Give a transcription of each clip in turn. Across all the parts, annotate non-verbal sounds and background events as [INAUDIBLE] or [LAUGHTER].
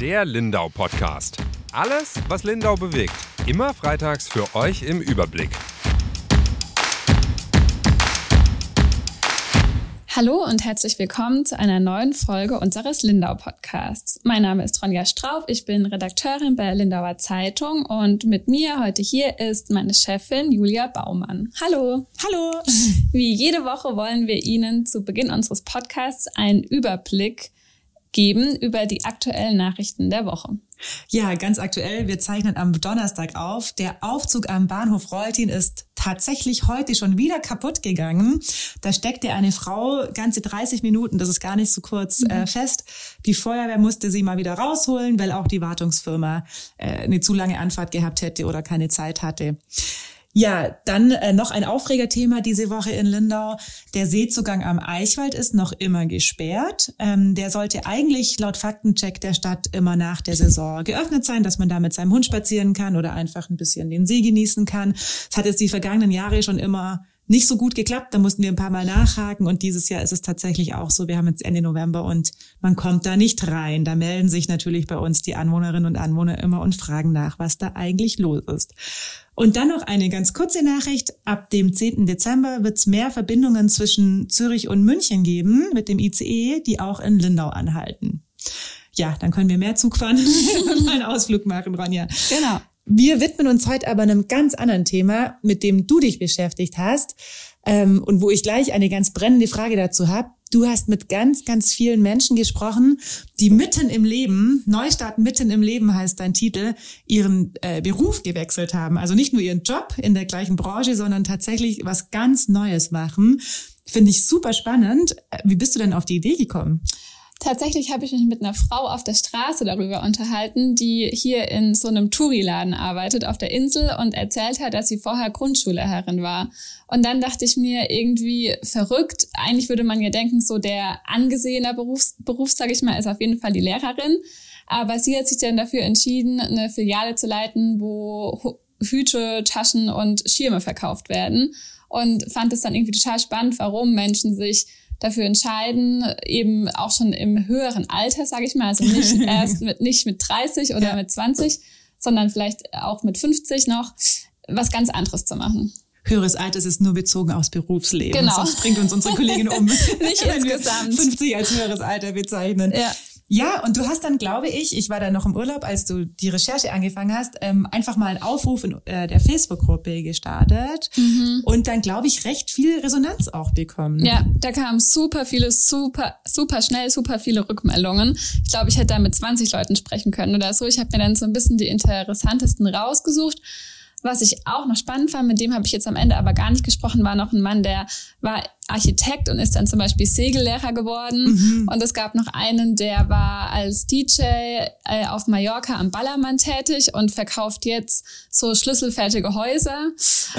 Der Lindau Podcast. Alles, was Lindau bewegt. Immer freitags für euch im Überblick. Hallo und herzlich willkommen zu einer neuen Folge unseres Lindau Podcasts. Mein Name ist Ronja Straub, ich bin Redakteurin bei der Lindauer Zeitung und mit mir heute hier ist meine Chefin Julia Baumann. Hallo. Hallo. Wie jede Woche wollen wir Ihnen zu Beginn unseres Podcasts einen Überblick geben über die aktuellen Nachrichten der Woche. Ja, ganz aktuell. Wir zeichnen am Donnerstag auf. Der Aufzug am Bahnhof Reultin ist tatsächlich heute schon wieder kaputt gegangen. Da steckte eine Frau ganze 30 Minuten, das ist gar nicht so kurz, mhm. äh, fest. Die Feuerwehr musste sie mal wieder rausholen, weil auch die Wartungsfirma äh, eine zu lange Anfahrt gehabt hätte oder keine Zeit hatte. Ja, dann äh, noch ein Aufregerthema diese Woche in Lindau. Der Seezugang am Eichwald ist noch immer gesperrt. Ähm, der sollte eigentlich laut Faktencheck der Stadt immer nach der Saison geöffnet sein, dass man da mit seinem Hund spazieren kann oder einfach ein bisschen den See genießen kann. Es hat jetzt die vergangenen Jahre schon immer nicht so gut geklappt. Da mussten wir ein paar Mal nachhaken und dieses Jahr ist es tatsächlich auch so. Wir haben jetzt Ende November und man kommt da nicht rein. Da melden sich natürlich bei uns die Anwohnerinnen und Anwohner immer und fragen nach, was da eigentlich los ist. Und dann noch eine ganz kurze Nachricht. Ab dem 10. Dezember wird es mehr Verbindungen zwischen Zürich und München geben mit dem ICE, die auch in Lindau anhalten. Ja, dann können wir mehr Zug fahren [LAUGHS] und einen Ausflug machen, Ronja. Genau. Wir widmen uns heute aber einem ganz anderen Thema, mit dem du dich beschäftigt hast ähm, und wo ich gleich eine ganz brennende Frage dazu habe. Du hast mit ganz, ganz vielen Menschen gesprochen, die mitten im Leben, Neustart mitten im Leben heißt dein Titel, ihren äh, Beruf gewechselt haben. Also nicht nur ihren Job in der gleichen Branche, sondern tatsächlich was ganz Neues machen. Finde ich super spannend. Wie bist du denn auf die Idee gekommen? Tatsächlich habe ich mich mit einer Frau auf der Straße darüber unterhalten, die hier in so einem Touriladen arbeitet auf der Insel und erzählt hat, dass sie vorher Grundschullehrerin war. Und dann dachte ich mir irgendwie verrückt. Eigentlich würde man ja denken, so der angesehene Berufs, Beruf, sage ich mal, ist auf jeden Fall die Lehrerin. Aber sie hat sich dann dafür entschieden, eine Filiale zu leiten, wo Hüte, Taschen und Schirme verkauft werden. Und fand es dann irgendwie total spannend, warum Menschen sich dafür entscheiden, eben auch schon im höheren Alter, sage ich mal, also nicht [LAUGHS] erst mit nicht mit 30 oder ja. mit 20, sondern vielleicht auch mit 50 noch was ganz anderes zu machen. Höheres Alter ist nur bezogen aufs Berufsleben. Genau. Sonst bringt uns unsere Kollegin um. [LAUGHS] nicht insgesamt. 50 als höheres Alter bezeichnen. Ja. Ja, und du hast dann, glaube ich, ich war da noch im Urlaub, als du die Recherche angefangen hast, ähm, einfach mal einen Aufruf in äh, der Facebook-Gruppe gestartet mhm. und dann, glaube ich, recht viel Resonanz auch bekommen. Ja, da kamen super viele, super, super schnell, super viele Rückmeldungen. Ich glaube, ich hätte da mit 20 Leuten sprechen können oder so. Ich habe mir dann so ein bisschen die interessantesten rausgesucht. Was ich auch noch spannend fand, mit dem habe ich jetzt am Ende aber gar nicht gesprochen, war noch ein Mann, der war Architekt und ist dann zum Beispiel Segellehrer geworden. Mhm. Und es gab noch einen, der war als DJ äh, auf Mallorca am Ballermann tätig und verkauft jetzt so schlüsselfertige Häuser.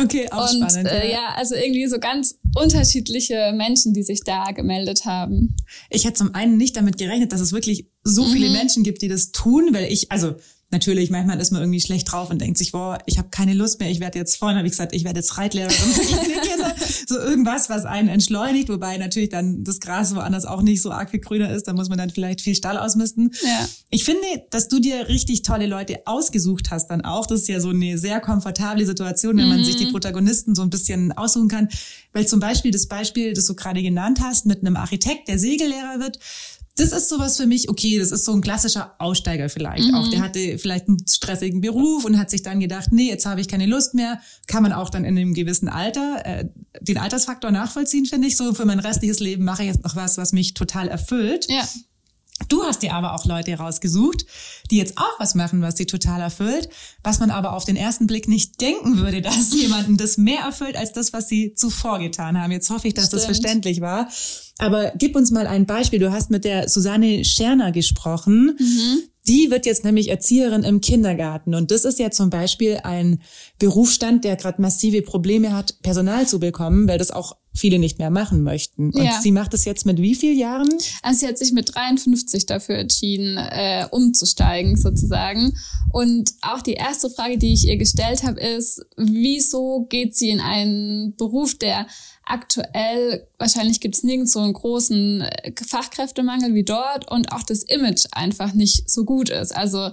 Okay, auch und, spannend. Äh, ja, also irgendwie so ganz unterschiedliche Menschen, die sich da gemeldet haben. Ich hätte zum einen nicht damit gerechnet, dass es wirklich so mhm. viele Menschen gibt, die das tun, weil ich, also natürlich, manchmal ist man irgendwie schlecht drauf und denkt sich, boah, ich habe keine Lust mehr, ich werde jetzt vorhin habe ich gesagt, ich werde jetzt Reitlehrerin für kleine Kinder. [LAUGHS] So irgendwas, was einen entschleunigt, wobei natürlich dann das Gras woanders auch nicht so arg viel grüner ist, da muss man dann vielleicht viel Stall ausmisten. Ja. Ich finde, dass du dir richtig tolle Leute ausgesucht hast dann auch. Das ist ja so eine sehr komfortable Situation, wenn mhm. man sich die Protagonisten so ein bisschen aussuchen kann. Weil zum Beispiel das Beispiel, das du gerade genannt hast, mit einem Architekt, der Segellehrer wird, das ist sowas für mich, okay, das ist so ein klassischer Aussteiger vielleicht mhm. auch. Der hatte vielleicht einen stressigen Beruf und hat sich dann gedacht, nee, jetzt habe ich keine Lust mehr. Kann man auch dann in einem gewissen Alter äh, den Altersfaktor nachvollziehen, finde ich. So für mein restliches Leben mache ich jetzt noch was, was mich total erfüllt. Ja. Du hast dir aber auch Leute rausgesucht, die jetzt auch was machen, was sie total erfüllt, was man aber auf den ersten Blick nicht denken würde, [LAUGHS] dass jemanden das mehr erfüllt als das, was sie zuvor getan haben. Jetzt hoffe ich, dass Stimmt. das verständlich war. Aber gib uns mal ein Beispiel. Du hast mit der Susanne Scherner gesprochen. Mhm. Die wird jetzt nämlich Erzieherin im Kindergarten. Und das ist ja zum Beispiel ein Berufsstand, der gerade massive Probleme hat, Personal zu bekommen, weil das auch viele nicht mehr machen möchten. Und ja. sie macht es jetzt mit wie vielen Jahren? Also sie hat sich mit 53 dafür entschieden, äh, umzusteigen sozusagen. Und auch die erste Frage, die ich ihr gestellt habe, ist, wieso geht sie in einen Beruf, der aktuell, wahrscheinlich gibt es nirgends so einen großen äh, Fachkräftemangel wie dort und auch das Image einfach nicht so gut ist. Also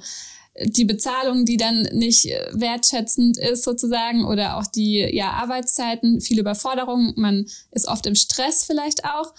die Bezahlung, die dann nicht äh, wertschätzend ist sozusagen oder auch die ja, Arbeitszeiten, viel Überforderung, man ist oft im Stress vielleicht auch.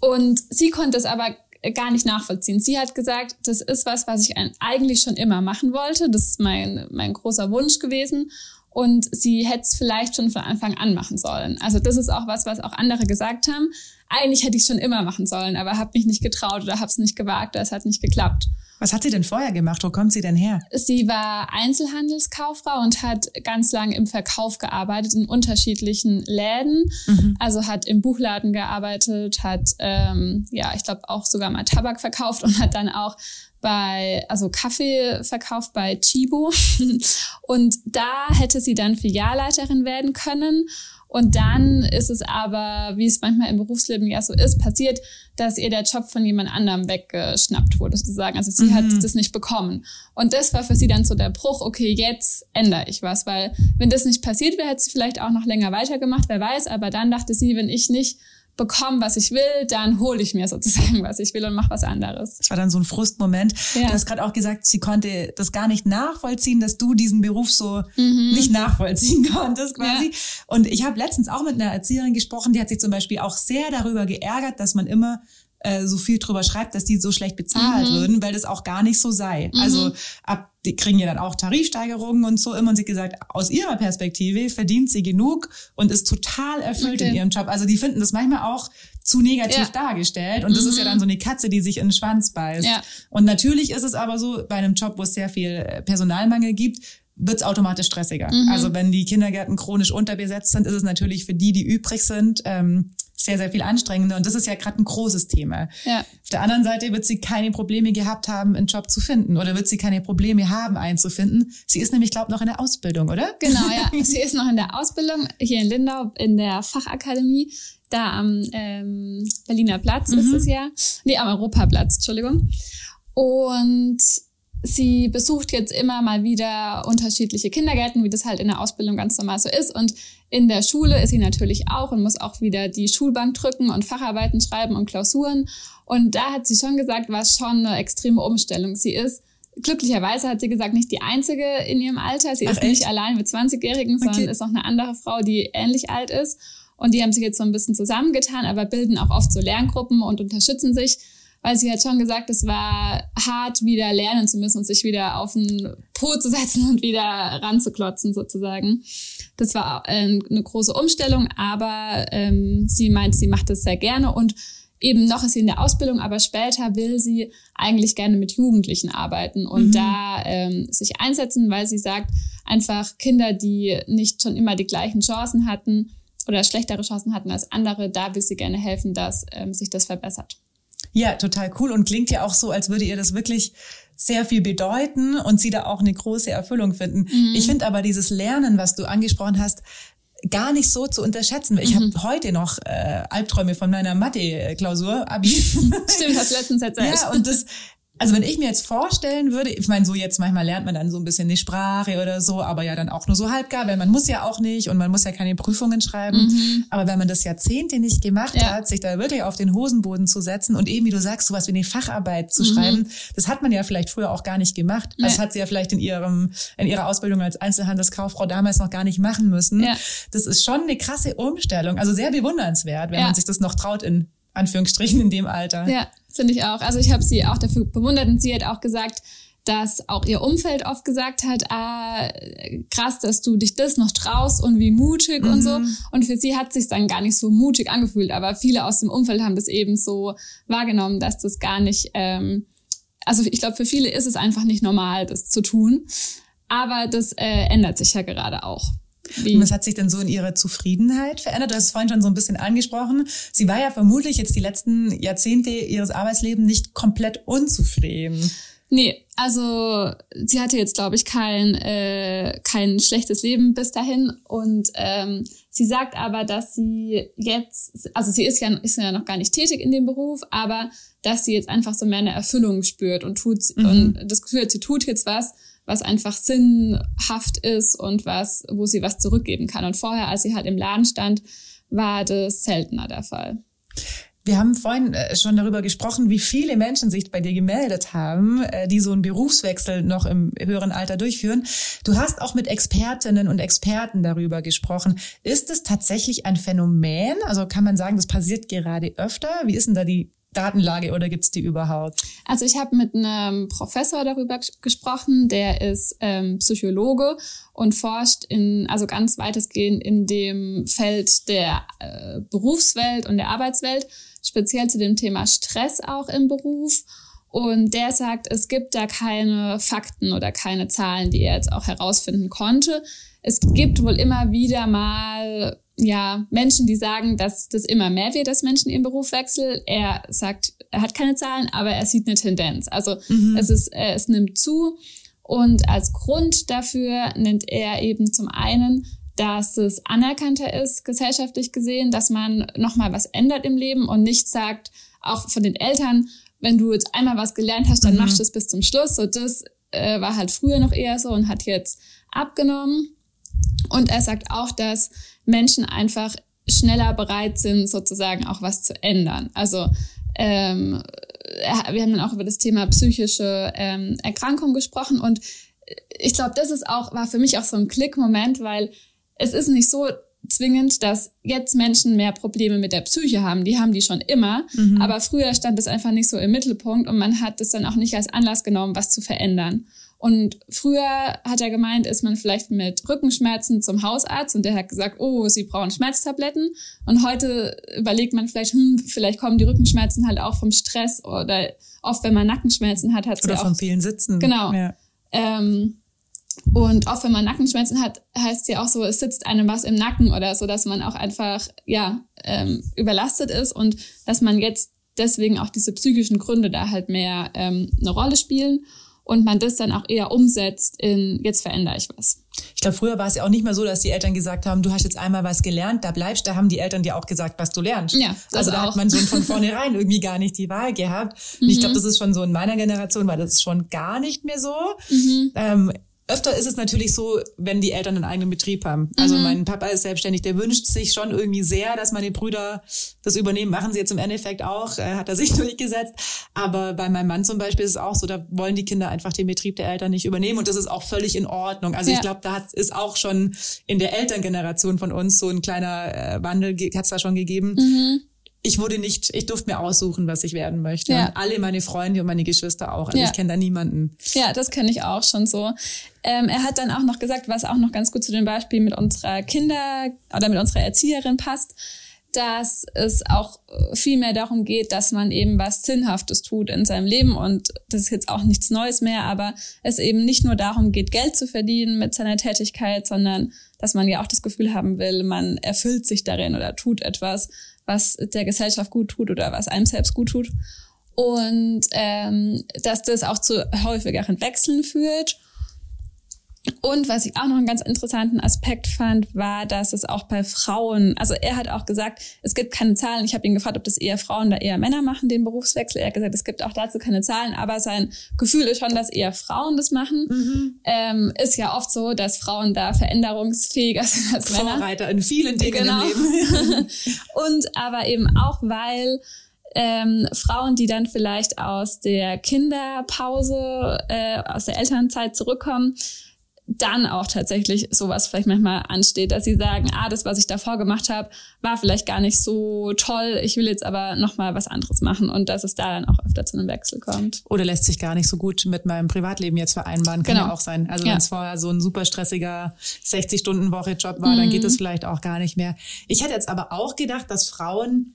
Und sie konnte es aber gar nicht nachvollziehen. Sie hat gesagt, das ist was, was ich eigentlich schon immer machen wollte. Das ist mein, mein großer Wunsch gewesen. Und sie hätte es vielleicht schon von Anfang an machen sollen. Also das ist auch was, was auch andere gesagt haben. Eigentlich hätte ich schon immer machen sollen, aber habe mich nicht getraut oder habe es nicht gewagt, es hat nicht geklappt. Was hat sie denn vorher gemacht? Wo kommt sie denn her? Sie war Einzelhandelskauffrau und hat ganz lange im Verkauf gearbeitet in unterschiedlichen Läden. Mhm. Also hat im Buchladen gearbeitet, hat ähm, ja, ich glaube auch sogar mal Tabak verkauft und hat dann auch bei, also Kaffee verkauft bei Chibo. [LAUGHS] und da hätte sie dann Filialleiterin werden können. Und dann ist es aber, wie es manchmal im Berufsleben ja so ist, passiert, dass ihr der Job von jemand anderem weggeschnappt wurde, sozusagen. Also sie mhm. hat das nicht bekommen. Und das war für sie dann so der Bruch, okay, jetzt ändere ich was, weil wenn das nicht passiert wäre, hätte sie vielleicht auch noch länger weitergemacht, wer weiß. Aber dann dachte sie, wenn ich nicht bekomme, was ich will, dann hole ich mir sozusagen, was ich will und mache was anderes. Das war dann so ein Frustmoment. Ja. Du hast gerade auch gesagt, sie konnte das gar nicht nachvollziehen, dass du diesen Beruf so mhm. nicht nachvollziehen [LAUGHS] konntest quasi. Ja. Und ich habe letztens auch mit einer Erzieherin gesprochen, die hat sich zum Beispiel auch sehr darüber geärgert, dass man immer äh, so viel drüber schreibt, dass die so schlecht bezahlt mhm. würden, weil das auch gar nicht so sei. Mhm. Also ab, die kriegen ja dann auch Tarifsteigerungen und so immer und sie gesagt, aus ihrer Perspektive verdient sie genug und ist total erfüllt okay. in ihrem Job. Also die finden das manchmal auch zu negativ ja. dargestellt und das ist ja mhm. dann so eine Katze, die sich in den Schwanz beißt. Ja. Und natürlich ist es aber so, bei einem Job, wo es sehr viel äh, Personalmangel gibt, wird's automatisch stressiger. Mhm. Also wenn die Kindergärten chronisch unterbesetzt sind, ist es natürlich für die, die übrig sind, ähm, sehr, sehr viel anstrengender. Und das ist ja gerade ein großes Thema. Ja. Auf der anderen Seite wird sie keine Probleme gehabt haben, einen Job zu finden oder wird sie keine Probleme haben, einen zu finden. Sie ist nämlich, glaube ich, noch in der Ausbildung, oder? Genau, ja. [LAUGHS] sie ist noch in der Ausbildung hier in Lindau in der Fachakademie. Da am ähm, Berliner Platz mhm. ist es ja. Nee, am Europaplatz, Entschuldigung. Und sie besucht jetzt immer mal wieder unterschiedliche Kindergärten, wie das halt in der Ausbildung ganz normal so ist. Und in der Schule ist sie natürlich auch und muss auch wieder die Schulbank drücken und Facharbeiten schreiben und Klausuren. Und da hat sie schon gesagt, war schon eine extreme Umstellung. Sie ist glücklicherweise hat sie gesagt, nicht die einzige in ihrem Alter. Sie Ach, ist echt? nicht allein mit 20-Jährigen, sondern okay. ist noch eine andere Frau, die ähnlich alt ist. Und die haben sich jetzt so ein bisschen zusammengetan, aber bilden auch oft so Lerngruppen und unterstützen sich weil sie hat schon gesagt, es war hart, wieder lernen zu müssen und sich wieder auf den Po zu setzen und wieder ranzuklotzen sozusagen. Das war äh, eine große Umstellung, aber ähm, sie meint, sie macht das sehr gerne und eben noch ist sie in der Ausbildung, aber später will sie eigentlich gerne mit Jugendlichen arbeiten und mhm. da ähm, sich einsetzen, weil sie sagt, einfach Kinder, die nicht schon immer die gleichen Chancen hatten oder schlechtere Chancen hatten als andere, da will sie gerne helfen, dass ähm, sich das verbessert. Ja, total cool und klingt ja auch so, als würde ihr das wirklich sehr viel bedeuten und sie da auch eine große Erfüllung finden. Mhm. Ich finde aber dieses Lernen, was du angesprochen hast, gar nicht so zu unterschätzen. Ich mhm. habe heute noch äh, Albträume von meiner Mathe-Klausur, Abi. [LAUGHS] Stimmt, hast letztens erzählt. Ja, und das, also wenn ich mir jetzt vorstellen würde, ich meine, so jetzt manchmal lernt man dann so ein bisschen eine Sprache oder so, aber ja dann auch nur so halbgar, weil man muss ja auch nicht und man muss ja keine Prüfungen schreiben. Mhm. Aber wenn man das Jahrzehnte nicht gemacht ja. hat, sich da wirklich auf den Hosenboden zu setzen und eben, wie du sagst, sowas wie eine Facharbeit zu mhm. schreiben, das hat man ja vielleicht früher auch gar nicht gemacht. Nee. Das hat sie ja vielleicht in ihrem, in ihrer Ausbildung als Einzelhandelskauffrau damals noch gar nicht machen müssen. Ja. Das ist schon eine krasse Umstellung, also sehr bewundernswert, wenn ja. man sich das noch traut in Anführungsstrichen in dem Alter. Ja, finde ich auch. Also ich habe sie auch dafür bewundert und sie hat auch gesagt, dass auch ihr Umfeld oft gesagt hat, ah, krass, dass du dich das noch traust und wie mutig mhm. und so. Mhm. Und für sie hat sich dann gar nicht so mutig angefühlt, aber viele aus dem Umfeld haben das eben so wahrgenommen, dass das gar nicht, ähm, also ich glaube, für viele ist es einfach nicht normal, das zu tun. Aber das äh, ändert sich ja gerade auch. Wie? Und was hat sich denn so in ihrer Zufriedenheit verändert? Du hast es vorhin schon so ein bisschen angesprochen. Sie war ja vermutlich jetzt die letzten Jahrzehnte ihres Arbeitslebens nicht komplett unzufrieden. Nee, also sie hatte jetzt, glaube ich, kein, äh, kein schlechtes Leben bis dahin. Und ähm, sie sagt aber, dass sie jetzt, also sie ist ja, ist ja noch gar nicht tätig in dem Beruf, aber dass sie jetzt einfach so mehr eine Erfüllung spürt und tut mhm. und das Gefühl hat, sie tut jetzt was, was einfach sinnhaft ist und was, wo sie was zurückgeben kann. Und vorher, als sie halt im Laden stand, war das seltener der Fall. Wir haben vorhin äh, schon darüber gesprochen, wie viele Menschen sich bei dir gemeldet haben, äh, die so einen Berufswechsel noch im höheren Alter durchführen. Du hast auch mit Expertinnen und Experten darüber gesprochen. Ist es tatsächlich ein Phänomen? Also kann man sagen, das passiert gerade öfter? Wie ist denn da die Datenlage oder gibt's die überhaupt? Also ich habe mit einem Professor darüber gesprochen, der ist ähm, Psychologe und forscht in, also ganz weitestgehend in dem Feld der äh, Berufswelt und der Arbeitswelt speziell zu dem Thema Stress auch im Beruf. Und der sagt, es gibt da keine Fakten oder keine Zahlen, die er jetzt auch herausfinden konnte. Es gibt wohl immer wieder mal ja Menschen, die sagen, dass das immer mehr wird, dass Menschen ihren Beruf wechseln. Er sagt, er hat keine Zahlen, aber er sieht eine Tendenz. Also mhm. es ist, äh, es nimmt zu. Und als Grund dafür nennt er eben zum einen, dass es anerkannter ist, gesellschaftlich gesehen, dass man nochmal was ändert im Leben und nicht sagt, auch von den Eltern, wenn du jetzt einmal was gelernt hast, dann mhm. machst du es bis zum Schluss. So das äh, war halt früher noch eher so und hat jetzt abgenommen. Und er sagt auch, dass Menschen einfach schneller bereit sind, sozusagen auch was zu ändern. Also ähm, wir haben dann auch über das Thema psychische ähm, Erkrankung gesprochen und ich glaube, das ist auch, war für mich auch so ein Klickmoment, weil es ist nicht so zwingend, dass jetzt Menschen mehr Probleme mit der Psyche haben. Die haben die schon immer. Mhm. Aber früher stand es einfach nicht so im Mittelpunkt und man hat es dann auch nicht als Anlass genommen, was zu verändern. Und früher hat er gemeint, ist man vielleicht mit Rückenschmerzen zum Hausarzt und der hat gesagt, oh, sie brauchen Schmerztabletten. Und heute überlegt man vielleicht, hm, vielleicht kommen die Rückenschmerzen halt auch vom Stress oder oft, wenn man Nackenschmerzen hat, hat es Oder ja von vielen Sitzen. Genau. Ja. Ähm, und auch wenn man Nackenschmerzen hat, heißt es ja auch so, es sitzt einem was im Nacken oder so, dass man auch einfach ja ähm, überlastet ist und dass man jetzt deswegen auch diese psychischen Gründe da halt mehr ähm, eine Rolle spielen und man das dann auch eher umsetzt in jetzt verändere ich was. Ich glaube, früher war es ja auch nicht mehr so, dass die Eltern gesagt haben, du hast jetzt einmal was gelernt, da bleibst, da haben die Eltern dir auch gesagt, was du lernst. Ja, das also da auch. hat man so von vornherein irgendwie gar nicht die Wahl gehabt. Und ich glaube, mhm. das ist schon so in meiner Generation, weil das ist schon gar nicht mehr so. Mhm. Ähm, Öfter ist es natürlich so, wenn die Eltern einen eigenen Betrieb haben. Also mhm. mein Papa ist selbstständig, der wünscht sich schon irgendwie sehr, dass meine Brüder das übernehmen. Machen sie jetzt im Endeffekt auch, äh, hat er sich [LAUGHS] durchgesetzt. Aber bei meinem Mann zum Beispiel ist es auch so, da wollen die Kinder einfach den Betrieb der Eltern nicht übernehmen und das ist auch völlig in Ordnung. Also ja. ich glaube, da hat, ist auch schon in der Elterngeneration von uns so ein kleiner äh, Wandel, hat es da schon gegeben. Mhm ich wurde nicht, ich durfte mir aussuchen, was ich werden möchte. Ja. Und alle meine Freunde und meine Geschwister auch. Also ja. ich kenne da niemanden. Ja, das kenne ich auch schon so. Ähm, er hat dann auch noch gesagt, was auch noch ganz gut zu dem Beispiel mit unserer Kinder oder mit unserer Erzieherin passt, dass es auch viel mehr darum geht, dass man eben was Sinnhaftes tut in seinem Leben. Und das ist jetzt auch nichts Neues mehr, aber es eben nicht nur darum geht, Geld zu verdienen mit seiner Tätigkeit, sondern dass man ja auch das Gefühl haben will, man erfüllt sich darin oder tut etwas, was der Gesellschaft gut tut oder was einem selbst gut tut. Und ähm, dass das auch zu häufigeren Wechseln führt und was ich auch noch einen ganz interessanten Aspekt fand, war, dass es auch bei Frauen, also er hat auch gesagt, es gibt keine Zahlen. Ich habe ihn gefragt, ob das eher Frauen oder eher Männer machen, den Berufswechsel. Er hat gesagt, es gibt auch dazu keine Zahlen, aber sein Gefühl ist schon, dass eher Frauen das machen. Mhm. Ähm, ist ja oft so, dass Frauen da veränderungsfähiger sind als Männer. Vorreiter in vielen Dingen genau. im Leben. [LAUGHS] Und aber eben auch, weil ähm, Frauen, die dann vielleicht aus der Kinderpause, äh, aus der Elternzeit zurückkommen, dann auch tatsächlich sowas vielleicht manchmal ansteht, dass sie sagen, ah, das, was ich davor gemacht habe, war vielleicht gar nicht so toll, ich will jetzt aber nochmal was anderes machen und dass es da dann auch öfter zu einem Wechsel kommt. Oder lässt sich gar nicht so gut mit meinem Privatleben jetzt vereinbaren, kann genau. ja auch sein. Also ja. wenn es vorher so ein super stressiger 60-Stunden-Woche-Job war, mhm. dann geht es vielleicht auch gar nicht mehr. Ich hätte jetzt aber auch gedacht, dass Frauen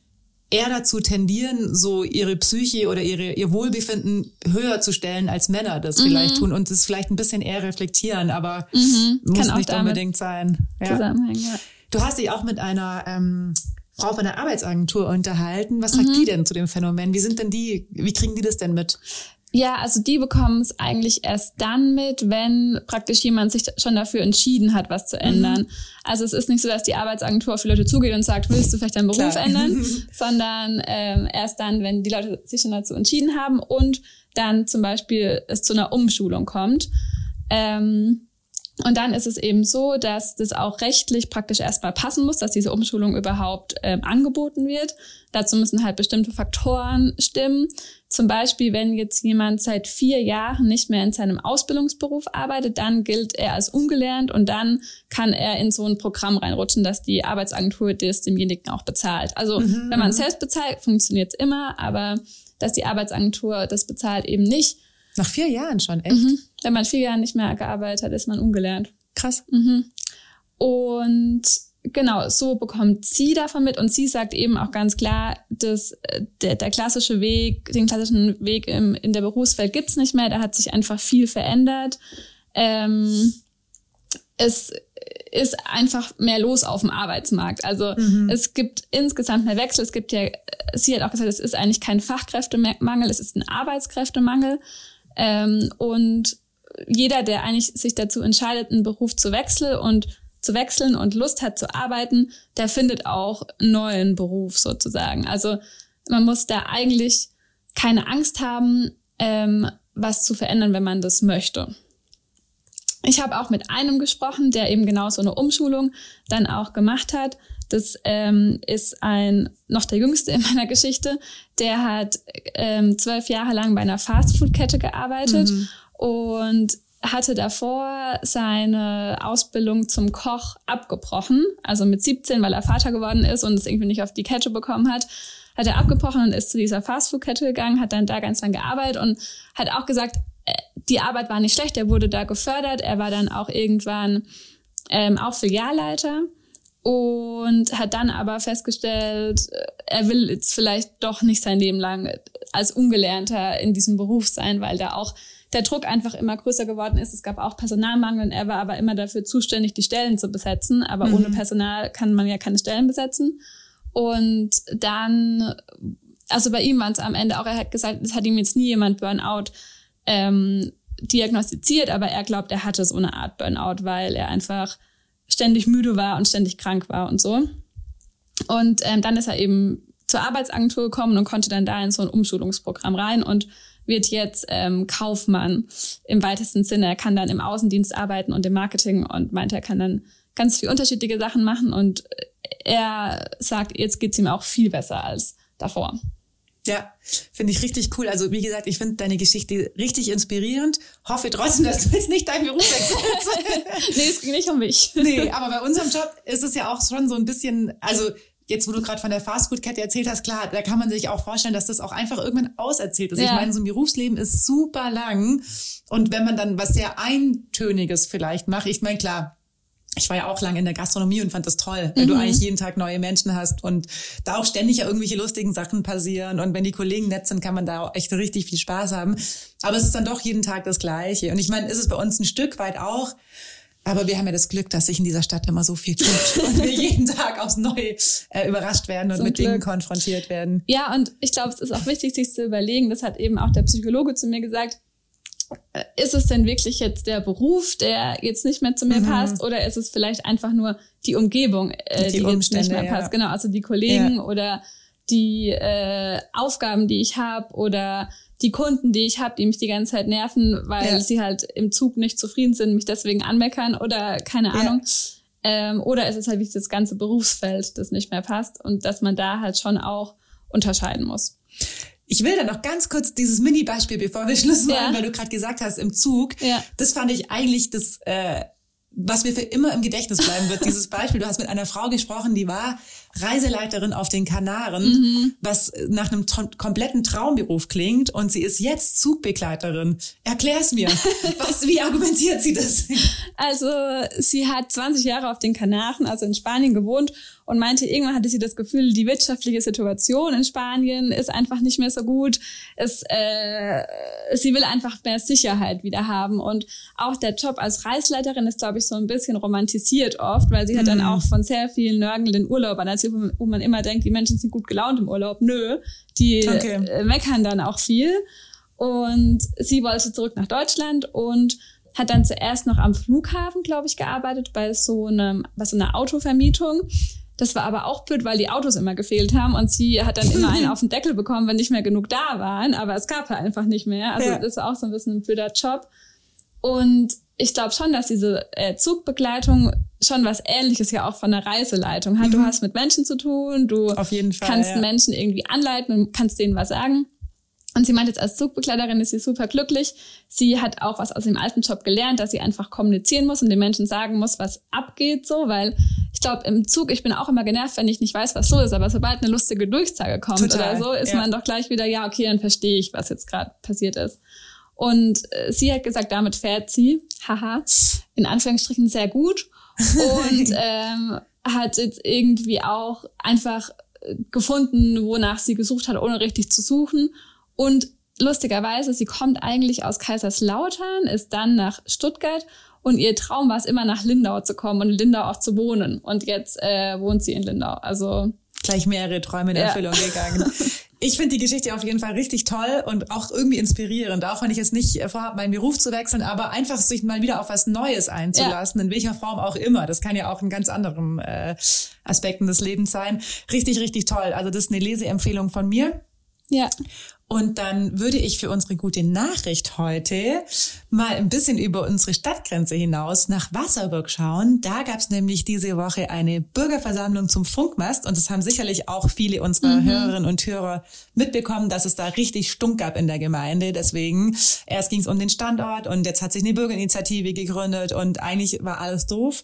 eher dazu tendieren, so ihre Psyche oder ihre, ihr Wohlbefinden höher zu stellen, als Männer das mhm. vielleicht tun und es vielleicht ein bisschen eher reflektieren, aber mhm. muss Kann nicht unbedingt sein. Ja. ja. Du hast dich auch mit einer ähm, Frau von der Arbeitsagentur unterhalten. Was sagt mhm. die denn zu dem Phänomen? Wie sind denn die, wie kriegen die das denn mit? Ja, also die bekommen es eigentlich erst dann mit, wenn praktisch jemand sich schon dafür entschieden hat, was zu ändern. Mhm. Also es ist nicht so, dass die Arbeitsagentur auf die Leute zugeht und sagt, willst du vielleicht deinen Beruf Klar. ändern, [LAUGHS] sondern ähm, erst dann, wenn die Leute sich schon dazu entschieden haben und dann zum Beispiel es zu einer Umschulung kommt. Ähm, Und dann ist es eben so, dass das auch rechtlich praktisch erstmal passen muss, dass diese Umschulung überhaupt ähm, angeboten wird. Dazu müssen halt bestimmte Faktoren stimmen. Zum Beispiel, wenn jetzt jemand seit vier Jahren nicht mehr in seinem Ausbildungsberuf arbeitet, dann gilt er als ungelernt und dann kann er in so ein Programm reinrutschen, dass die Arbeitsagentur das demjenigen auch bezahlt. Also mhm. wenn man mhm. selbst bezahlt, funktioniert es immer, aber dass die Arbeitsagentur das bezahlt eben nicht. Nach vier Jahren schon, echt? Mhm. Wenn man vier Jahre nicht mehr gearbeitet hat, ist man ungelernt. Krass. Mhm. Und genau, so bekommt sie davon mit und sie sagt eben auch ganz klar, dass äh, der, der klassische Weg, den klassischen Weg im, in der Berufswelt gibt's nicht mehr, da hat sich einfach viel verändert. Ähm, es ist einfach mehr los auf dem Arbeitsmarkt. Also mhm. es gibt insgesamt mehr Wechsel. Es gibt ja, sie hat auch gesagt, es ist eigentlich kein Fachkräftemangel, es ist ein Arbeitskräftemangel. Ähm, und jeder, der eigentlich sich dazu entscheidet, einen Beruf zu wechseln und zu wechseln und Lust hat zu arbeiten, der findet auch einen neuen Beruf sozusagen. Also man muss da eigentlich keine Angst haben, ähm, was zu verändern, wenn man das möchte. Ich habe auch mit einem gesprochen, der eben genau so eine Umschulung dann auch gemacht hat. Das ähm, ist ein noch der jüngste in [LAUGHS] meiner Geschichte. Der hat ähm, zwölf Jahre lang bei einer Fastfood-Kette gearbeitet mhm. und hatte davor seine Ausbildung zum Koch abgebrochen, also mit 17, weil er Vater geworden ist und es irgendwie nicht auf die Kette bekommen hat, hat er abgebrochen und ist zu dieser Fastfood-Kette gegangen, hat dann da ganz lang gearbeitet und hat auch gesagt, äh, die Arbeit war nicht schlecht, er wurde da gefördert, er war dann auch irgendwann ähm, auch Filialleiter und hat dann aber festgestellt, äh, er will jetzt vielleicht doch nicht sein Leben lang als Ungelernter in diesem Beruf sein, weil da auch der Druck einfach immer größer geworden ist. Es gab auch Personalmangel und er war aber immer dafür zuständig, die Stellen zu besetzen. Aber mhm. ohne Personal kann man ja keine Stellen besetzen. Und dann, also bei ihm war es am Ende auch, er hat gesagt, es hat ihm jetzt nie jemand Burnout ähm, diagnostiziert, aber er glaubt, er hatte so eine Art Burnout, weil er einfach ständig müde war und ständig krank war und so. Und ähm, dann ist er eben zur Arbeitsagentur gekommen und konnte dann da in so ein Umschulungsprogramm rein und wird jetzt ähm, Kaufmann im weitesten Sinne. Er kann dann im Außendienst arbeiten und im Marketing und meint, er kann dann ganz viele unterschiedliche Sachen machen und er sagt, jetzt geht's ihm auch viel besser als davor. Ja, finde ich richtig cool. Also wie gesagt, ich finde deine Geschichte richtig inspirierend. Hoffe trotzdem, dass du jetzt nicht deinen Beruf wechselst. [LAUGHS] nee, es ging nicht um mich. nee, aber bei unserem Job ist es ja auch schon so ein bisschen, also jetzt, wo du gerade von der Fastfood-Kette erzählt hast, klar, da kann man sich auch vorstellen, dass das auch einfach irgendwann auserzählt ist. Ja. Ich meine, so ein Berufsleben ist super lang. Und wenn man dann was sehr Eintöniges vielleicht macht, ich meine, klar, ich war ja auch lange in der Gastronomie und fand das toll, wenn mhm. du eigentlich jeden Tag neue Menschen hast und da auch ständig ja irgendwelche lustigen Sachen passieren und wenn die Kollegen nett sind, kann man da auch echt richtig viel Spaß haben. Aber es ist dann doch jeden Tag das Gleiche. Und ich meine, ist es bei uns ein Stück weit auch, aber wir haben ja das Glück, dass sich in dieser Stadt immer so viel tut [LAUGHS] und wir jeden Tag aufs Neue äh, überrascht werden und Zum mit Glück. Dingen konfrontiert werden. Ja, und ich glaube, es ist auch wichtig, sich zu überlegen, das hat eben auch der Psychologe zu mir gesagt, ist es denn wirklich jetzt der Beruf, der jetzt nicht mehr zu mir mhm. passt, oder ist es vielleicht einfach nur die Umgebung, äh, die, die jetzt nicht mehr passt? Ja. Genau, also die Kollegen ja. oder die äh, Aufgaben, die ich habe oder die Kunden, die ich habe, die mich die ganze Zeit nerven, weil ja. sie halt im Zug nicht zufrieden sind, mich deswegen anmeckern oder keine. Ahnung. Ähm, oder ist es halt wirklich das ganze Berufsfeld, das nicht mehr passt und dass man da halt schon auch unterscheiden muss. Ich will da noch ganz kurz dieses Mini-Beispiel, bevor wir Schluss machen, ja. weil du gerade gesagt hast, im Zug. Ja. Das fand ich eigentlich das äh, was mir für immer im Gedächtnis bleiben wird, [LAUGHS] dieses Beispiel. Du hast mit einer Frau gesprochen, die war Reiseleiterin auf den Kanaren, mhm. was nach einem kompletten Traumberuf klingt und sie ist jetzt Zugbegleiterin. Erklär's mir. [LAUGHS] was, wie argumentiert sie das? Also, sie hat 20 Jahre auf den Kanaren, also in Spanien gewohnt und meinte, irgendwann hatte sie das Gefühl, die wirtschaftliche Situation in Spanien ist einfach nicht mehr so gut. Es, äh, sie will einfach mehr Sicherheit wieder haben. Und auch der Job als Reisleiterin ist, glaube ich, so ein bisschen romantisiert oft, weil sie mhm. hat dann mhm. auch von sehr vielen nörgelnden Urlaubern erzählt, wo man immer denkt, die Menschen sind gut gelaunt im Urlaub. Nö, die okay. Äh, meckern dann auch viel. Und sie wollte zurück nach Deutschland und hat dann zuerst noch am Flughafen, glaube ich, gearbeitet bei so einem, bei so einer Autovermietung das war aber auch blöd, weil die Autos immer gefehlt haben und sie hat dann immer einen [LAUGHS] auf den Deckel bekommen, wenn nicht mehr genug da waren, aber es gab halt einfach nicht mehr. Also ja. das war auch so ein bisschen ein blöder Job. Und ich glaube schon, dass diese äh, Zugbegleitung schon was Ähnliches ja auch von der Reiseleitung hat. Mhm. Du hast mit Menschen zu tun, du Fall, kannst ja. Menschen irgendwie anleiten und kannst denen was sagen. Und sie meint jetzt als Zugbegleiterin ist sie super glücklich. Sie hat auch was aus dem alten Job gelernt, dass sie einfach kommunizieren muss und den Menschen sagen muss, was abgeht so, weil ich glaube im Zug, ich bin auch immer genervt, wenn ich nicht weiß, was so ist, aber sobald eine lustige Durchsage kommt Total, oder so, ist ja. man doch gleich wieder, ja, okay, dann verstehe ich, was jetzt gerade passiert ist. Und äh, sie hat gesagt, damit fährt sie, haha, in Anführungsstrichen sehr gut und [LAUGHS] ähm, hat jetzt irgendwie auch einfach gefunden, wonach sie gesucht hat, ohne richtig zu suchen und lustigerweise, sie kommt eigentlich aus Kaiserslautern, ist dann nach Stuttgart und ihr Traum war es immer nach Lindau zu kommen und in Lindau auch zu wohnen. Und jetzt äh, wohnt sie in Lindau. Also gleich mehrere Träume in Erfüllung ja. gegangen. [LAUGHS] Ich finde die Geschichte auf jeden Fall richtig toll und auch irgendwie inspirierend, auch wenn ich jetzt nicht vorhabe, meinen Beruf zu wechseln, aber einfach sich mal wieder auf was Neues einzulassen, ja. in welcher Form auch immer. Das kann ja auch in ganz anderen äh, Aspekten des Lebens sein. Richtig, richtig toll. Also das ist eine Leseempfehlung von mir. Ja. Und dann würde ich für unsere gute Nachricht heute mal ein bisschen über unsere Stadtgrenze hinaus nach Wasserburg schauen. Da gab es nämlich diese Woche eine Bürgerversammlung zum Funkmast und das haben sicherlich auch viele unserer mhm. Hörerinnen und Hörer mitbekommen, dass es da richtig Stunk gab in der Gemeinde. Deswegen erst ging es um den Standort und jetzt hat sich eine Bürgerinitiative gegründet und eigentlich war alles doof.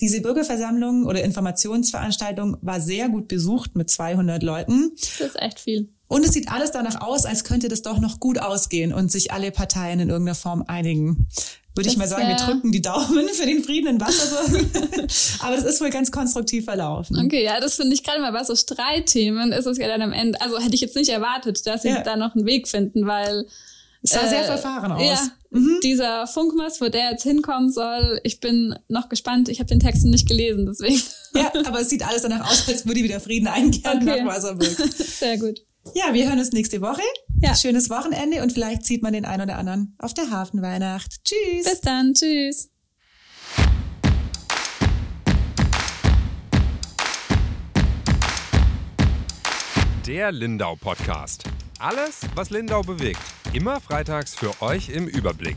Diese Bürgerversammlung oder Informationsveranstaltung war sehr gut besucht mit 200 Leuten. Das ist echt viel. Und es sieht alles danach aus, als könnte das doch noch gut ausgehen und sich alle Parteien in irgendeiner Form einigen. Würde das ich mal sagen, wir drücken die Daumen für den Frieden in Wasserburg. [LAUGHS] Aber das ist wohl ganz konstruktiv verlaufen. Okay, ja, das finde ich gerade mal bei so Streitthemen ist es ja dann am Ende, also hätte ich jetzt nicht erwartet, dass sie ja. da noch einen Weg finden, weil es sah äh, sehr verfahren aus. Ja, mhm. dieser Funkmast, wo der jetzt hinkommen soll, ich bin noch gespannt. Ich habe den Text nicht gelesen, deswegen. Ja, aber es sieht alles danach aus, als würde wieder Frieden einkehren okay. nach Wasserburg. [LAUGHS] Sehr gut. Ja, wir hören uns nächste Woche. Ja. Schönes Wochenende und vielleicht sieht man den einen oder anderen auf der Hafenweihnacht. Tschüss. Bis dann. Tschüss. Der Lindau Podcast. Alles, was Lindau bewegt. Immer freitags für euch im Überblick.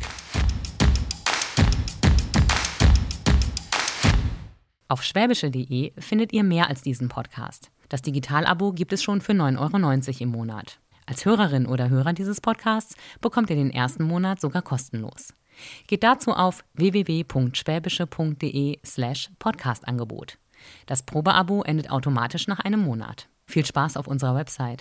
Auf schwäbische.de findet ihr mehr als diesen Podcast. Das Digitalabo gibt es schon für 9,90 Euro im Monat. Als Hörerin oder Hörer dieses Podcasts bekommt ihr den ersten Monat sogar kostenlos. Geht dazu auf www.schwäbische.de slash Podcastangebot. Das Probeabo endet automatisch nach einem Monat. Viel Spaß auf unserer Website.